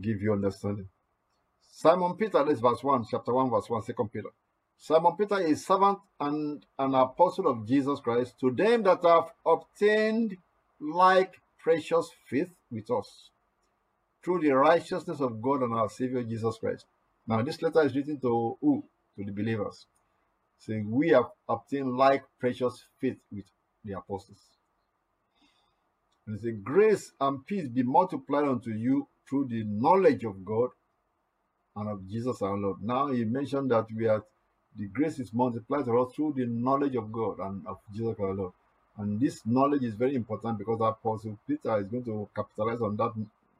give you understanding. Simon Peter, this verse 1, chapter 1, verse 1, 2 Peter. Simon Peter is servant and an apostle of Jesus Christ to them that have obtained like precious faith with us through the righteousness of God and our Savior Jesus Christ. Now, this letter is written to who? To the believers. Saying, We have obtained like precious faith with the apostles. And it says, Grace and peace be multiplied unto you through the knowledge of God and of Jesus our Lord. Now, he mentioned that we are the grace is multiplied to us through the knowledge of God and of Jesus our Lord. And this knowledge is very important because Apostle Peter is going to capitalize on that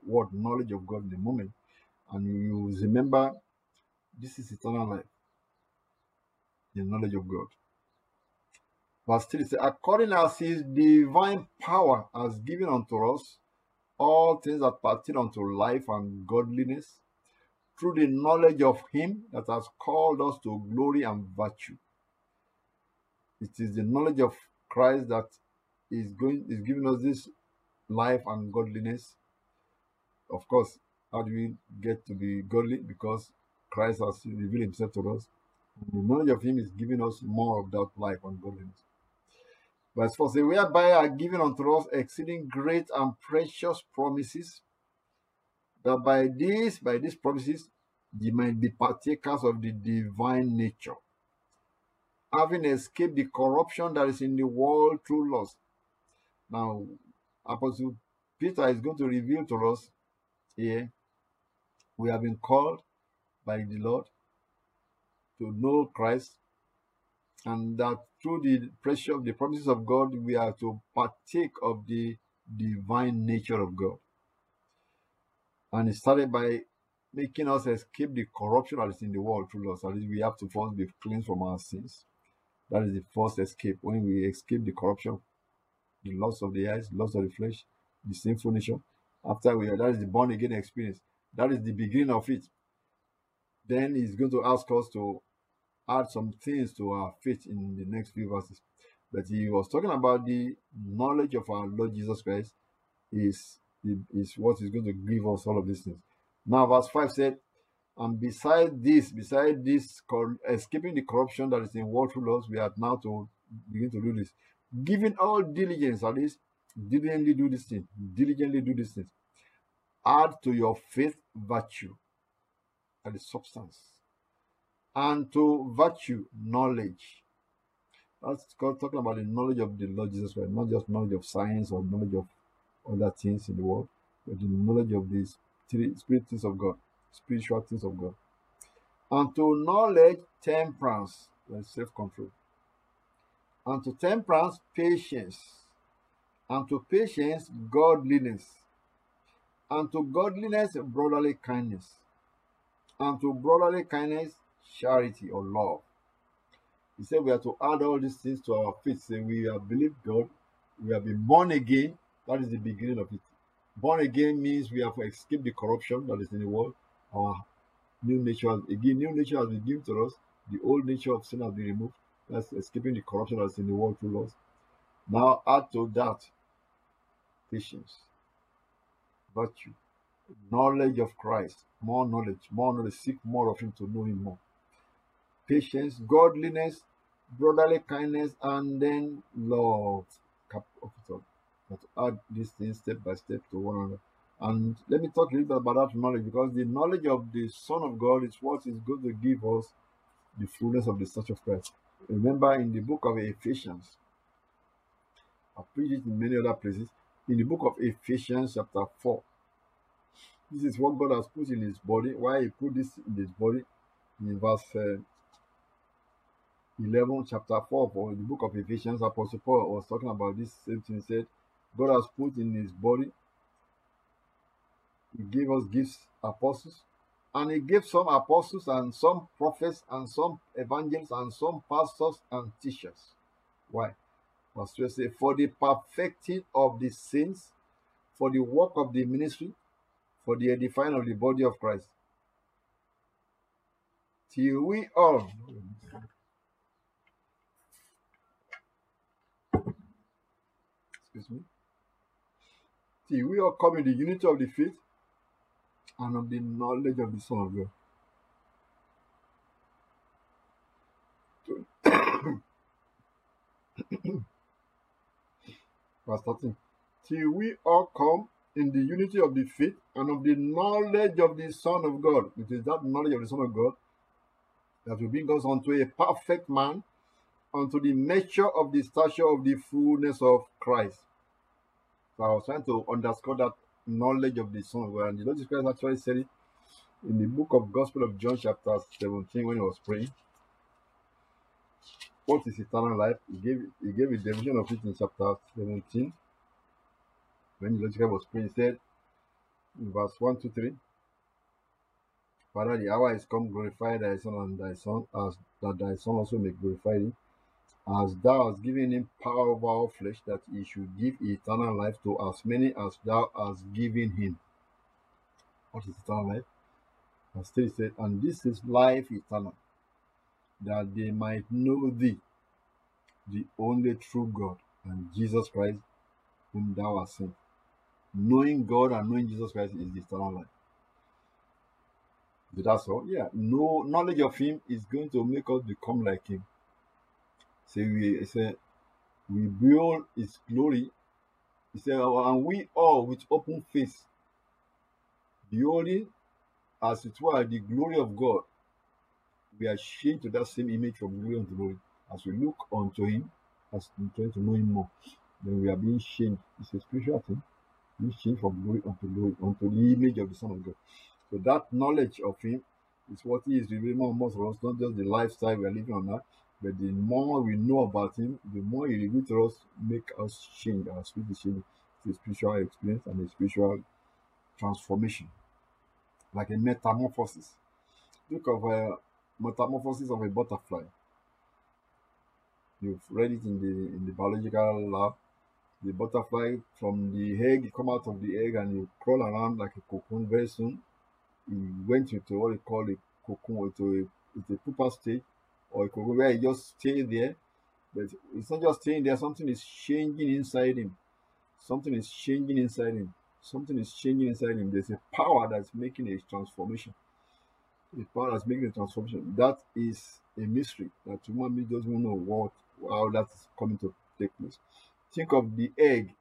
word knowledge of God in a moment. And you remember this is eternal life, the knowledge of God. Verse 3 says, According as his divine power has given unto us all things that pertain unto life and godliness through the knowledge of him that has called us to glory and virtue. It is the knowledge of Christ that is going is giving us this life and godliness. Of course, how do we get to be godly? Because Christ has revealed himself to us. The knowledge of him is giving us more of that life and godliness. Verse 4 says, Whereby are given unto us exceeding great and precious promises, that by these, by these promises, ye might be partakers of the divine nature, having escaped the corruption that is in the world through lust. Now, Apostle Peter is going to reveal to us here we have been called by the Lord to know Christ, and that through the pressure of the promises of God, we are to partake of the divine nature of God. And it started by making us escape the corruption that is in the world through us. At least we have to first be cleansed from our sins. That is the first escape. When we escape the corruption, the loss of the eyes, loss of the flesh, the sinful nature. After we are, that is the born again experience. That is the beginning of it. Then he's going to ask us to add some things to our faith in the next few verses. But he was talking about the knowledge of our Lord Jesus Christ is, is what is going to give us all of these things. Now, verse 5 said, And beside this, beside this, escaping the corruption that is in worldly laws, we are now to begin to do this. Giving all diligence, at least, diligently do this thing, diligently do this thing. Add to your faith virtue, that is substance, and to virtue knowledge. That's talking about the knowledge of the Lord Jesus Christ, not just knowledge of science or knowledge of other things in the world, but the knowledge of these three spirit things of God, spiritual things of God. And to knowledge, temperance, and self-control. And to temperance, patience. And to patience, godliness. And to godliness, brotherly kindness. And to brotherly kindness, charity or love. He said we have to add all these things to our faith. Say we have believed God, we have been born again. That is the beginning of it. Born again means we have escaped the corruption that is in the world. Our new nature, has, again, new nature has been given to us. The old nature of sin has been removed. That's escaping the corruption that is in the world through us. Now add to that patience, virtue, knowledge of Christ, more knowledge, more knowledge, seek more of Him to know Him more. Patience, godliness, brotherly kindness, and then love. To add these things step by step to one another. And let me talk a little bit about that knowledge because the knowledge of the Son of God is what is going to give us the fullness of the Church of Christ. Remember in the book of Ephesians, I preached it in many other places. In the book of Ephesians, chapter 4, this is what God has put in his body. Why he put this in his body? In verse uh, 11, chapter 4, for the book of Ephesians, Apostle Paul was talking about this same thing. He said, God has put in his body. He gave us gifts, apostles, and he gave some apostles and some prophets and some evangelists and some pastors and teachers. Why? Verse 12 says, For the perfecting of the saints, for the work of the ministry, for the edifying of the body of Christ. Till we all excuse me till we all come in the unity of the faith and of the knowledge of the Son of God. Verse 13. Till we all come in the unity of the faith and of the knowledge of the Son of God. It is that knowledge of the Son of God that will bring us unto a perfect man, unto the measure of the stature of the fullness of Christ. So I was trying to underscore that knowledge of the Son. And the Lord Jesus Christ actually said it in the book of Gospel of John, chapter 17, when he was praying. What is eternal life? He gave he gave a definition of it in chapter 17. When the Lord Jesus Christ was praying, he said in verse 1 to 3. Father, the hour is come, glorify thy son and thy son, as that thy son also may glorify thee as thou hast given him power over all flesh, that he should give eternal life to as many as thou hast given him. What is eternal life? Verse 3 said, And this is life eternal, that they might know thee, the only true God, and Jesus Christ, whom thou hast sent. Knowing God and knowing Jesus Christ is the eternal life. Did that so? Yeah. No knowledge of him is going to make us become like him. Say we say we behold his glory. He said, and we all with open face, beholding as it were the glory of God, we are changed to that same image from glory unto glory. As we look unto him, as we try to know him more, then we are being changed. It's a spiritual thing. Being changed from glory unto glory, unto the image of the Son of God. So that knowledge of him is what he is revealing more and us, not just the lifestyle we are living on earth, but the more we know about him, the more he reveals to us, make us change. Our spirit. It's a spiritual experience and a spiritual transformation, like a metamorphosis. Think of a metamorphosis of a butterfly. You've read it in the in the biological lab. The butterfly from the egg, you come out of the egg and you crawl around like a cocoon. Very soon, you went into what you call a cocoon, into a, into a pupa state or it could go where he just stay there. But it's not just staying there, something is changing inside him. Something is changing inside him. Something is changing inside him. There's a power that's making a transformation. The power that's making a transformation. That is a mystery that human being doesn't know what how that is coming to take place. Think of the egg.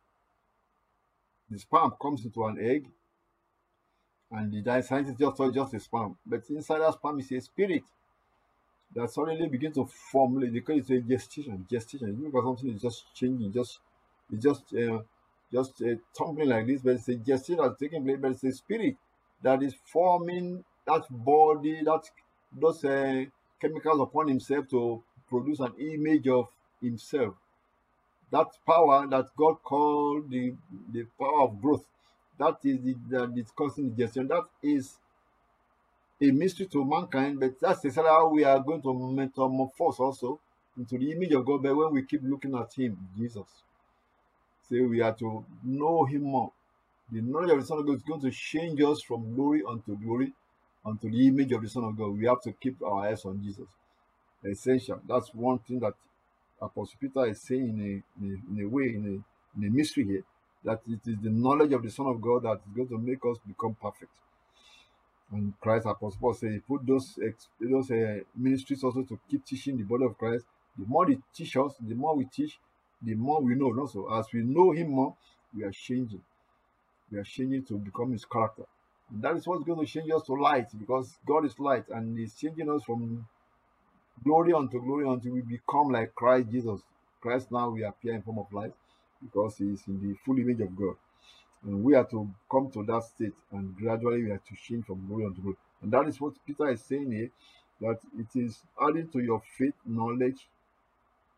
The sperm comes into an egg, and the scientist just thought just a sperm. But inside that sperm is a spirit that suddenly begin to formulate because it's a gestation, gestation. You know, something is just changing, just it's just uh, just uh, tumbling like this, but it's a gestation that's taking place, but it's a spirit that is forming that body, that those uh, chemicals upon himself to produce an image of himself. That power that God called the the power of growth, that is the that is causing the gestation. That is a mystery to mankind, but that's exactly how we are going to metamorphose also into the image of God. But when we keep looking at Him, Jesus, say we are to know Him more. The knowledge of the Son of God is going to change us from glory unto glory, unto the image of the Son of God. We have to keep our eyes on Jesus. Essential. That's one thing that Apostle Peter is saying in a, in a, in a way, in a, in a mystery here, that it is the knowledge of the Son of God that is going to make us become perfect. And Christ, Apostle Paul said, he put those those uh, ministries also to keep teaching the body of Christ. The more they teach us, the more we teach, the more we know. Also, as we know Him more, we are changing. We are changing to become His character. And that is what's going to change us to light, because God is light, and He's changing us from glory unto glory until we become like Christ Jesus. Christ now we appear in form of light, because He is in the full image of God. And we are to come to that state and gradually we are to change from glory unto glory. And that is what Peter is saying here that it is adding to your faith knowledge,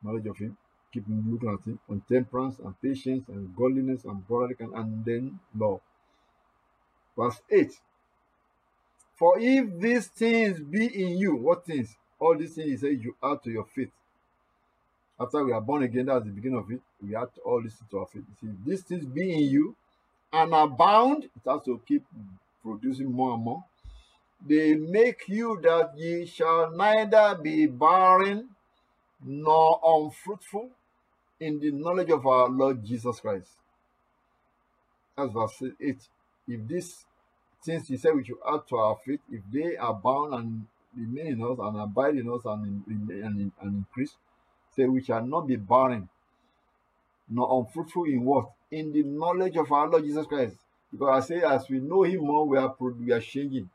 knowledge of Him, keep looking at Him, and temperance and patience and godliness and brotherly and then love. Verse 8 For if these things be in you, what things? All these things he says you add to your faith. After we are born again, that's the beginning of it. We add all these to our faith. See, these things be in you, and abound, it has to keep producing more and more. They make you that ye shall neither be barren nor unfruitful in the knowledge of our Lord Jesus Christ. That's verse 8. If these things he said we should add to our faith, if they are bound and remain in us and abide in us and, in, and, and increase, say we shall not be barren, nor unfruitful in what? In the knowledge of our Lord Jesus Christ. Because I say, as we know him more, we are, we are changing.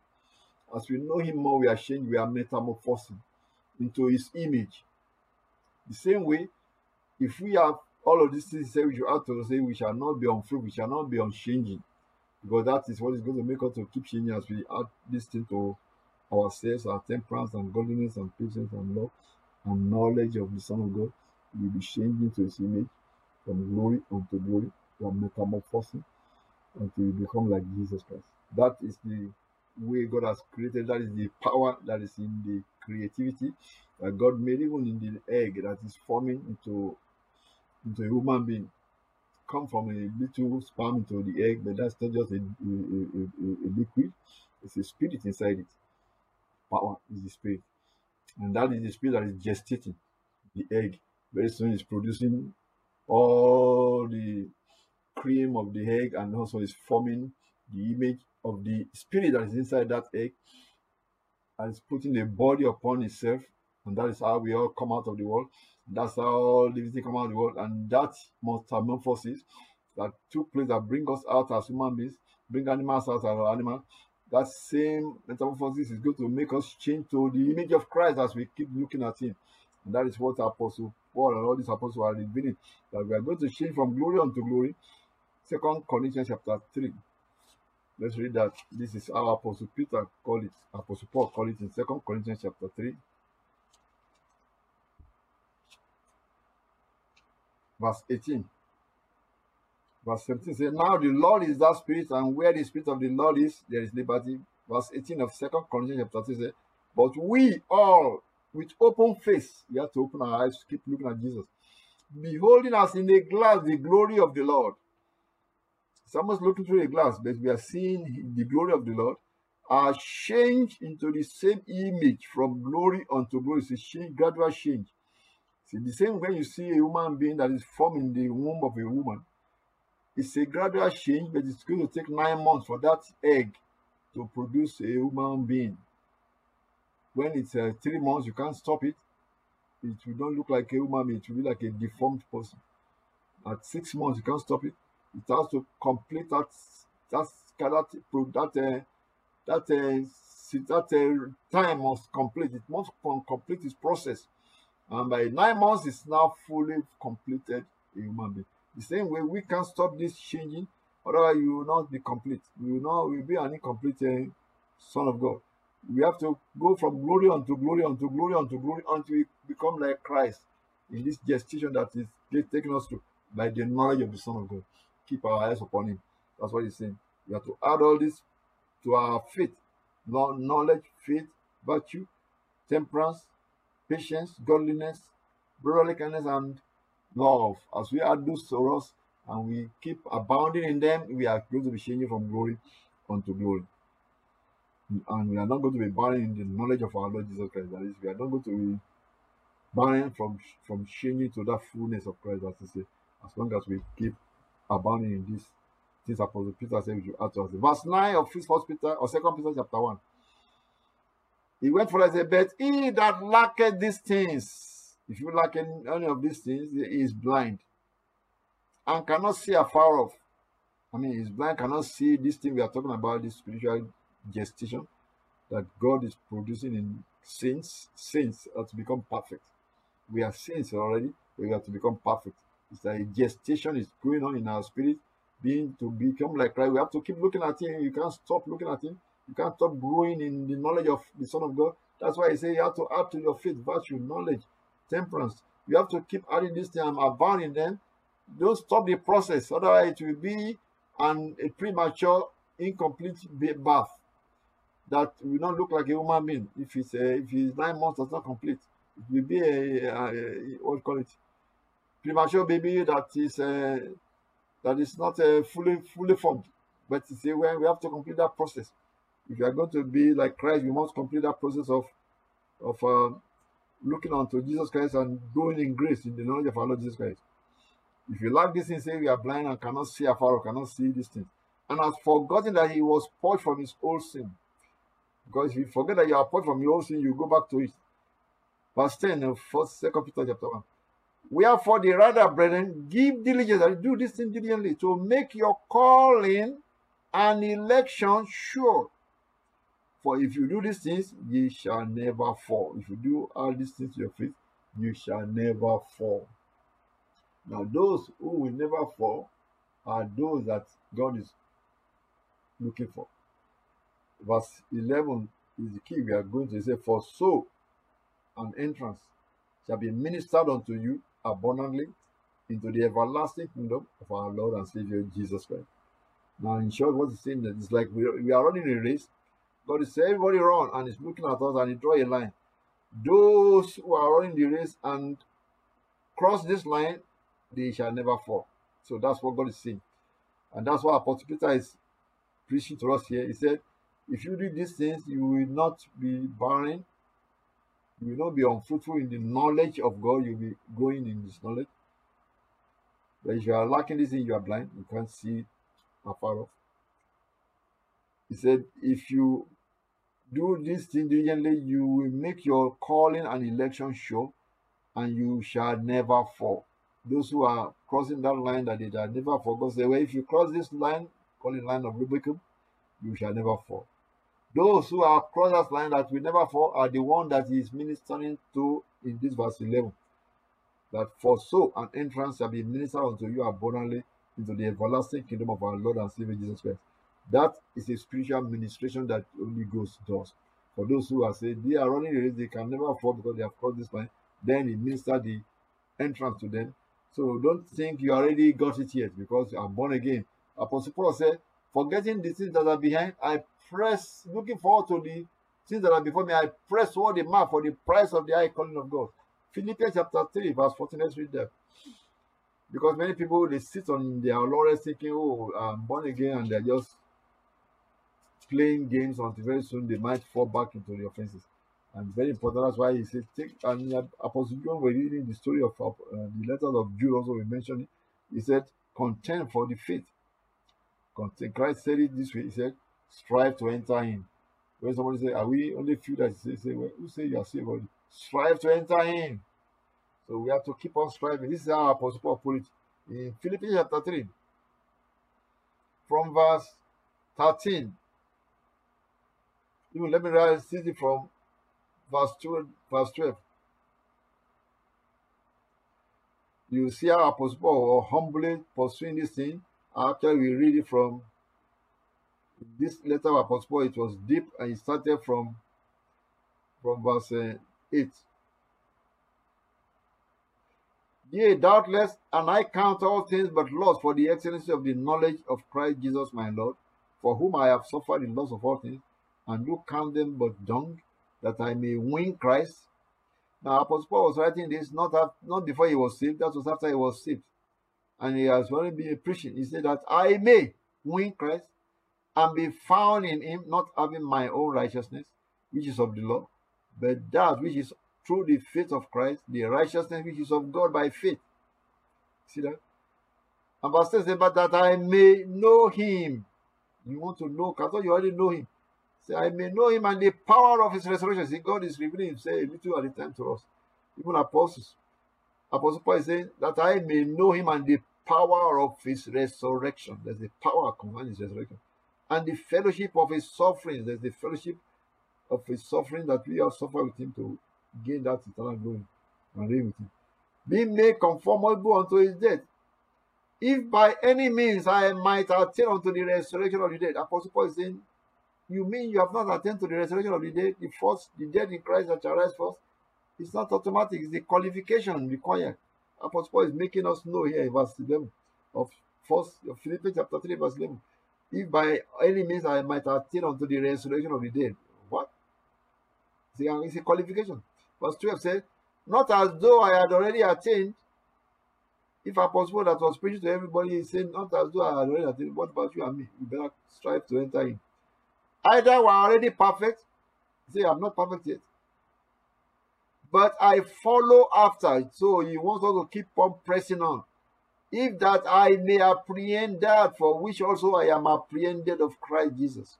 As we know him more, we are changing, we are metamorphosing into his image. The same way, if we have all of these things, say we should have to say we shall not be unfruitful, we shall not be unchanging. Because that is what is going to make us to keep changing as we add this thing to ourselves, our temperance and godliness and patience and love and knowledge of the Son of God. We will be changing to his image from glory unto glory, from metamorphosing until you become like Jesus Christ. That is the way God has created. That is the power that is in the creativity that God made, even in the egg that is forming into into a human being. Come from a little sperm into the egg, but that's not just a, a, a, a liquid, it's a spirit inside it. Power is the spirit. And that is the spirit that is gestating the egg. Very soon it's producing all the cream of the egg and also is forming the image of the spirit that is inside that egg and is putting a body upon itself. And that is how we all come out of the world. That's how living come out of the world. And that metamorphosis that took place that bring us out as human beings bring animals out as animals that same metamorphosis is going to make us change to the image of Christ as we keep looking at him. And that is what Apostle Paul and all these apostles are revealing that we are going to change from glory unto glory Second Corinthians chapter 3. Let's read that. This is how Apostle Peter called it. Apostle Paul called it in Second Corinthians chapter 3. Verse 18. Verse 17 says, Now the Lord is that spirit, and where the spirit of the Lord is, there is liberty. Verse 18 of Second Corinthians chapter 3 says, But we all with open face, we have to open our eyes, to keep looking at Jesus, beholding us in a glass the glory of the Lord Someone's looking through a glass, but we are seeing the glory of the Lord are changed into the same image from glory unto glory. It's a change, gradual change. See, the same when you see a human being that is formed in the womb of a woman, it's a gradual change, but it's going to take nine months for that egg to produce a human being. When it's uh, three months, you can't stop it. It will not look like a human being, it will be like a deformed person. At six months, you can't stop it it has to complete that that that that uh, that uh, that uh, time must complete. It must complete its process, and by nine months, it's now fully completed a human being. The same way we can't stop this changing, otherwise you will not be complete. You will not will be an incomplete uh, son of God. We have to go from glory unto glory unto glory unto glory until we become like Christ in this gestation that is taking us through by the knowledge of the Son of God keep our eyes upon him. That's what he's saying. We have to add all this to our faith knowledge, faith, virtue, temperance, patience, godliness, brotherly kindness, and love. As we add those to us and we keep abounding in them, we are going to be changing from glory unto glory. And we are not going to be barren in the knowledge of our Lord Jesus Christ. That is, we are not going to be barren from from changing to that fullness of Christ, as said, as long as we keep abounding in this. This Apostle Peter said we should add to us. Verse 9 of First Peter or Second Peter chapter 1. He went for us a bet. He that lacketh these things, if you lack any, of these things, he is blind and cannot see afar off. I mean, he's blind, cannot see this thing we are talking about, this spiritual gestation that God is producing in saints. Saints are to become perfect. We are saints already, we have to become perfect. It's a gestation is going on in our spirit, being to become like Christ. We have to keep looking at Him. You can't stop looking at Him. You can't stop growing in the knowledge of the Son of God. That's why I say you have to add to your faith, virtue, knowledge, temperance. You have to keep adding this thing and abounding them. Don't stop the process, otherwise it will be an a premature, incomplete birth that will not look like a human being. If it's a, if it's nine months, that's not complete. It will be a, a, a what call it premature baby that is uh, that is not uh, fully fully formed. But it's a, when we have to complete that process. If you are going to be like Christ, you must complete that process of of uh, looking unto Jesus Christ and growing in grace in the knowledge of our Lord Jesus Christ. If you lack this thing, say we are blind and cannot see afar or cannot see these things. and has forgotten that he was purged from his old sin. Because if you forget that you are purged from your old sin, you go back to it. Verse 10 of first second Peter chapter 1. Wherefore the rather, brethren, give diligence and do this thing diligently to make your calling and election sure. For if you do these things, ye shall never fall. If you do all these things to your faith, you shall never fall. Now, those who will never fall are those that God is looking for. Verse 11 is the key. We are going to say, For so an entrance shall be ministered unto you abundantly into the everlasting kingdom of our Lord and Savior Jesus Christ. Now, in short, what he's saying that it's like we are, we are running a race. God is saying, everybody run, and he's looking at us and he draw a line. Those who are running the race and cross this line, they shall never fall. So that's what God is saying. And that's what Apostle Peter is preaching to us here. He said, if you do these things, you will not be barren. You will not be unfruitful in the knowledge of God. You'll be growing in this knowledge. But if you are lacking this in, you are blind. You can't see afar off. He said, if you do this thing diligently, you will make your calling and election sure, and you shall never fall. Those who are crossing that line that they shall never fall, God say, well, if you cross this line, call it line of Rubicon, you shall never fall. Those who are cross that line that will never fall are the one that he is ministering to in this verse 11. That for so an entrance shall be ministered unto you abundantly into the everlasting kingdom of our Lord and Savior Jesus Christ. That is a spiritual ministration that only Ghost does. For those who are saying they are running a race, they can never fall because they have crossed this line. Then he ministered the entrance to them. So don't think you already got it yet because you are born again. Apostle Paul said, Forgetting the things that are behind, I press, looking forward to the things that are before me. I press toward the mark for the price of the high calling of God. Philippians chapter 3, verse 14. Let's read that. Because many people they sit on their laurels thinking, oh, I'm born again, and they're just playing games until very soon they might fall back into the offenses. And very important, that's why he said, take and Apostle John, we're reading the story of uh, the letters of Jude, also we mentioned it. He said, contend for the faith. Christ said it this way. He said, strive to enter in. When somebody say, Are we only few that say, say well, who say you are saved already? Strive to enter in. So we have to keep on striving. This is how Apostle Paul put it in Philippians chapter 3. From verse 13. Even let me read it from verse 12, verse 12. You see how Apostle Paul humbly pursuing this thing. Actually, we read it from this letter of Apostle Paul, it was deep and it started from from verse uh, 8. Yea, doubtless, and I count all things but loss for the excellency of the knowledge of Christ Jesus my Lord, for whom I have suffered the loss of all things, and do count them but dung, that I may win Christ. Now, Apostle Paul was writing this not, after, not before he was saved, that was after he was saved. And he has already been preaching. He said that I may win Christ and be found in him, not having my own righteousness, which is of the law, but that which is through the faith of Christ, the righteousness which is of God by faith. See that? And verse 10 says, But that I may know him. You want to know, thought you already know him. Say, I may know him and the power of his resurrection. See, God is revealing himself a little at a time to us. Even apostles. Apostle Paul is saying that I may know him and the power of his resurrection. There's the power concerning his resurrection and the fellowship of his sufferings. There's the fellowship of his suffering that we have suffered with him to gain that eternal glory and reign with him. Being made conformable unto his death. If by any means I might attain unto the resurrection of the dead, Apostle Paul is saying, You mean you have not attained to the resurrection of the dead, the first, the dead in Christ that shall rise first? It's not automatic, it's the qualification required. Apostle Paul is making us know here in verse 11 of first of Philippians chapter 3, verse 11 if by any means I might attain unto the resurrection of the dead. What? It's a qualification. Verse 12 says, Not as though I had already attained. If Apostle that was preaching to everybody is saying, Not as though I had already attained. What about you and me? You better strive to enter in. Either we're already perfect. Say, I'm not perfect yet. But I follow after. So he wants us to keep on pressing on. if that I may apprehend that for which also I am apprehended of Christ Jesus.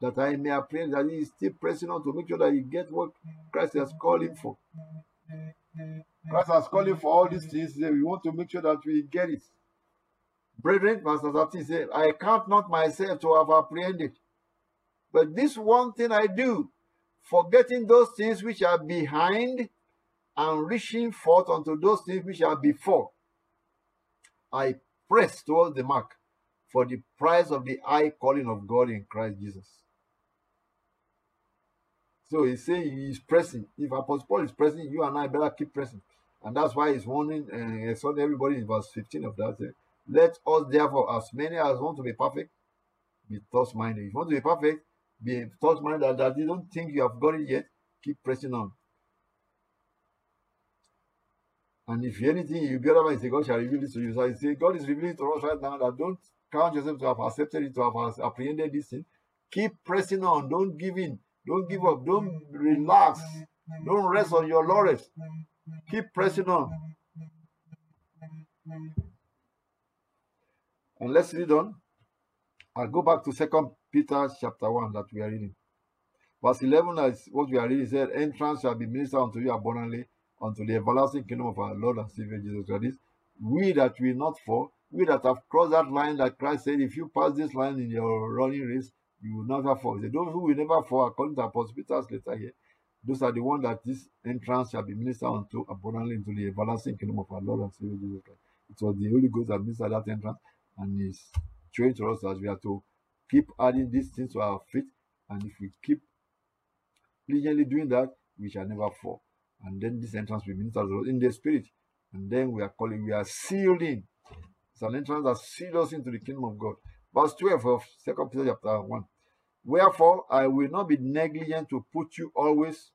That I may apprehend that he is still pressing on to make sure that he get what Christ has called him for. Christ has called him for all these things. We want to make sure that we get it. Brethren, Pastor Sati said, I count not myself to have apprehended. But this one thing I do, forgetting those things which are behind and reaching forth unto those things which are before. I press towards the mark for the prize of the high calling of God in Christ Jesus. So he's saying he's pressing. If Apostle Paul is pressing, you and I better keep pressing. And that's why he's warning and uh, exhorting everybody in verse 15 of that. Uh, Let us therefore, as many as want to be perfect, be thoughts minded. If you want to be perfect, be thoughts minded that, that you don't think you have got it yet, keep pressing on. And if anything, you and say, God shall reveal this to you. So I say, God is revealing to us right now that don't count yourself to have accepted it, to have apprehended this thing. Keep pressing on. Don't give in. Don't give up. Don't relax. Don't rest on your laurels. Keep pressing on. And let's read on. I'll go back to Second Peter chapter 1 that we are reading. Verse 11 is what we are reading said, Entrance shall be ministered unto you abundantly unto the everlasting kingdom of our Lord and Savior Jesus Christ. We that will not fall, we that have crossed that line that Christ said, if you pass this line in your running race, you will never fall. He said, Those who will never fall, according to Apostle Peter's letter here, those are the ones that this entrance shall be ministered unto abundantly into the everlasting kingdom of our Lord and Savior Jesus Christ. It was the Holy Ghost that ministered that entrance, and is showing to us as we are to keep adding these things to our faith, and if we keep diligently doing that, we shall never fall. And then this entrance will minister in the spirit, and then we are calling, we are sealed in. It's an entrance that seals us into the kingdom of God. Verse 12 of Second Peter chapter 1. Wherefore, I will not be negligent to put you always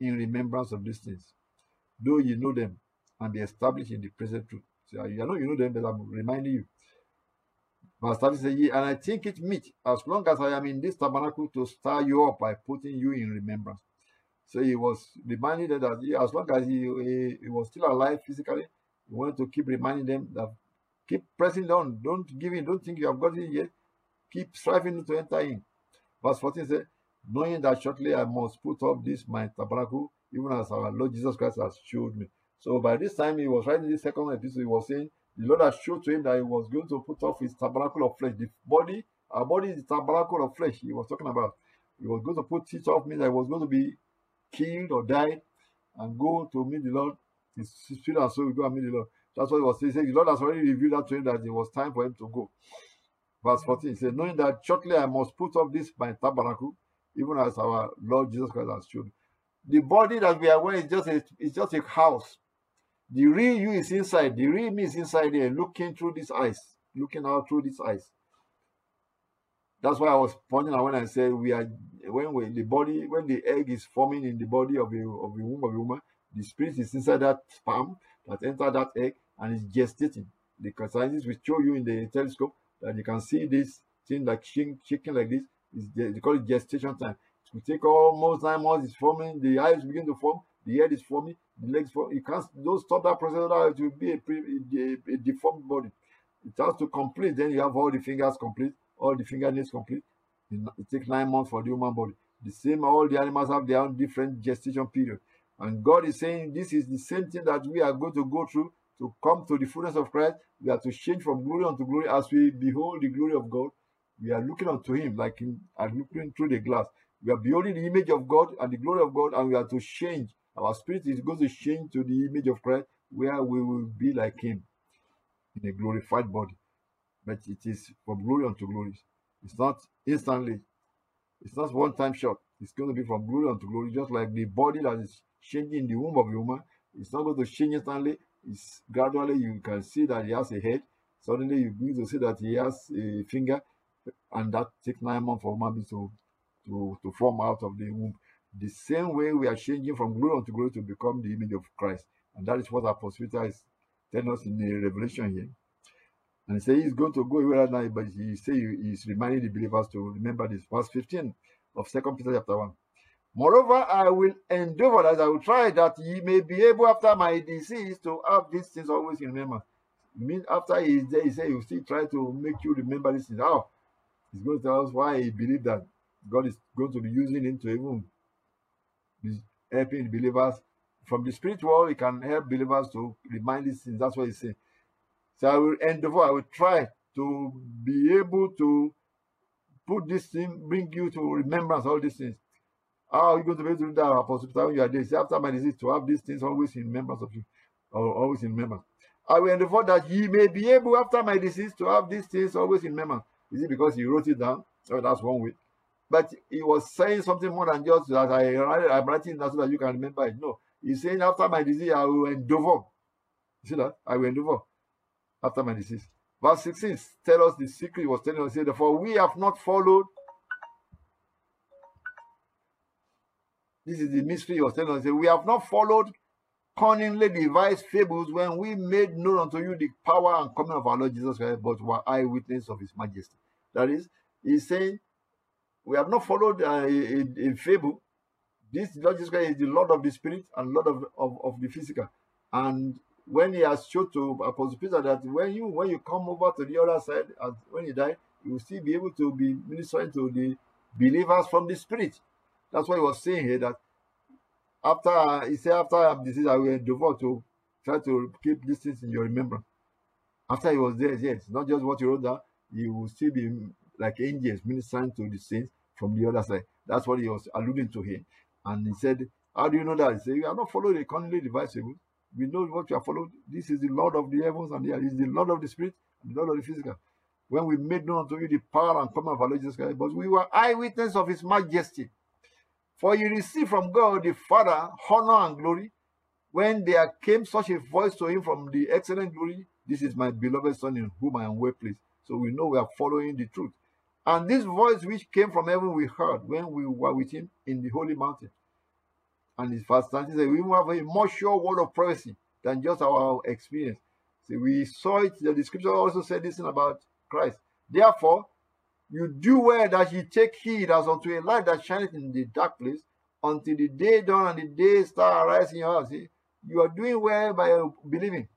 in remembrance of these things, though you know them and be established in the present truth. So you know you know them, but I'm reminding you. Verse 30 says, And I think it meet, as long as I am in this tabernacle, to stir you up by putting you in remembrance. So he was reminding them that he, as long as he, he, he was still alive physically, he wanted to keep reminding them that keep pressing on, don't give in, don't think you have got it yet, keep striving to enter in. Verse 14 says, knowing that shortly I must put up this my tabernacle, even as our Lord Jesus Christ has showed me. So by this time he was writing this second epistle, he was saying the Lord has showed to him that he was going to put off his tabernacle of flesh. The body, our body is the tabernacle of flesh. He was talking about. He was going to put it off, means that he was going to be killed or died and go to meet the Lord. His spirit and soul will go and meet the Lord. That's what he was saying. He said, the Lord has already revealed that to him that it was time for him to go. Verse 14, he said, knowing that shortly I must put off this my tabernacle, even as our Lord Jesus Christ has shown. The body that we are wearing is just a, it's just a house. The real you is inside. The real me is inside there, looking through these eyes, looking out through these eyes. That's why I was pointing out when I said we are when we, the body when the egg is forming in the body of the of the womb of the woman, the spirit is inside that sperm that enter that egg and is gestating. The scientists will show you in the telescope that you can see this thing like shaking like this. Is they call it gestation time. It will take almost nine months. It's forming. The eyes begin to form. The head is forming. The legs form. You can't don't stop that process. It will be a, a, a deformed body. It has to complete. Then you have all the fingers complete all the fingernails complete. It takes nine months for the human body. The same, all the animals have their own different gestation period. And God is saying this is the same thing that we are going to go through to come to the fullness of Christ. We are to change from glory unto glory as we behold the glory of God. We are looking unto Him like in, and looking through the glass. We are beholding the image of God and the glory of God, and we are to change. Our spirit is going to change to the image of Christ, where we will be like Him in a glorified body but it is from glory unto glory. It's not instantly. It's not one time shot. It's going to be from glory unto glory, just like the body that is changing in the womb of a woman. It's not going to change instantly. It's gradually you can see that he has a head. Suddenly you begin to see that he has a finger, and that takes nine months for woman to, to, to form out of the womb. The same way we are changing from glory unto glory to become the image of Christ. And that is what Apostle Peter is telling us in the revelation here. And he said he's going to go away right now, but he say he's reminding the believers to remember this. Verse 15 of Second Peter chapter 1. Moreover, I will endeavor that I will try that ye may be able after my decease to have these things always in remembrance. mean after he is there, he said he will still try to make you remember this thing. He's going to tell us why he believed that God is going to be using him to even helping believers. From the spiritual world, he can help believers to remind these things. That's what he's saying. So I will endeavor, I will try to be able to put this thing, bring you to remembrance all these things. How are you going to be able to do that, Apostle when you are there? After my disease, to have these things always in remembrance of you, or always in remembrance. I will endeavor that ye may be able, after my disease, to have these things always in remembrance. Is it because he wrote it down? Oh, that's one way. But he was saying something more than just that I, I'm writing that so that you can remember it. No, he's saying after my disease, I will endeavor. See that? I will endeavor after my disease. Verse 16 tell us the secret. He was telling us, therefore, we have not followed. This is the mystery he was telling us. We have not followed cunningly devised fables when we made known unto you the power and coming of our Lord Jesus Christ, but were eyewitness of his majesty. That is, he's saying, we have not followed uh, a, a, fable. This Lord Jesus Christ is the Lord of the Spirit and Lord of, of, of the physical. And when he has showed to Apostle Peter that when you when you come over to the other side and when you die, you will still be able to be ministering to the believers from the Spirit. That's what he was saying here that after he said, after I have disease, I will endeavor to try to keep these things in your remembrance. After he was there, yes, not just what he wrote down, he will still be like angels ministering to the saints from the other side. That's what he was alluding to here. And he said, How do you know that? He said, You are not following the cunningly devised We know what you are following. This is the Lord of the heavens and the earth. Is the Lord of the spirit and the Lord of the physical. When we made known unto you the power and coming of our Lord Jesus Christ, but we were eyewitness of his majesty. For you receive from God the Father honor and glory. When there came such a voice to him from the excellent glory, This is my beloved Son in whom I am well pleased. So we know we are following the truth. And this voice which came from heaven we heard when we were with him in the holy mountain. And his first he said, We have a more sure word of prophecy than just our experience. See, we saw it, the scripture also said this thing about Christ. Therefore, you do well that ye take heed as unto a light that shineth in the dark place until the day dawn and the day star arise in your house. See, you are doing well by believing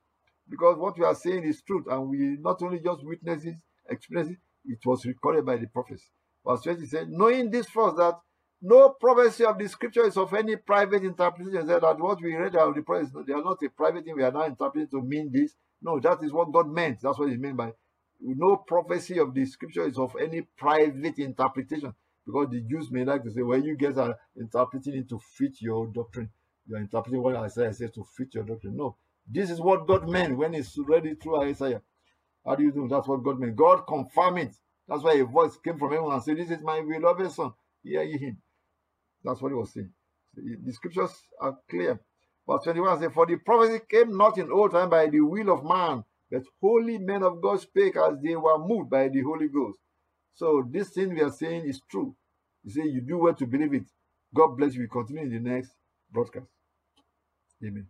because what we are saying is truth and we not only just witness it, experience it, it was recorded by the prophets. Verse 20 said, knowing this first that no prophecy of the scripture is of any private interpretation. Said that what we read of the prophets, they are not a private thing. We are not interpreting to mean this. No, that is what God meant. That's what he meant by no prophecy of the scripture is of any private interpretation because the Jews may like to say, well, you guys are interpreting it to fit your doctrine. You are interpreting what Isaiah says to fit your doctrine. No, this is what God meant when He's read it through Isaiah. How do you do? That's what God meant. God confirmed it. That's why a voice came from heaven and said, This is my beloved son. Hear ye him. That's what he was saying. The scriptures are clear. Verse 21 says, For the prophecy came not in old time by the will of man, but holy men of God spake as they were moved by the Holy Ghost. So this thing we are saying is true. You say you do well to believe it. God bless you. We continue in the next broadcast. Amen.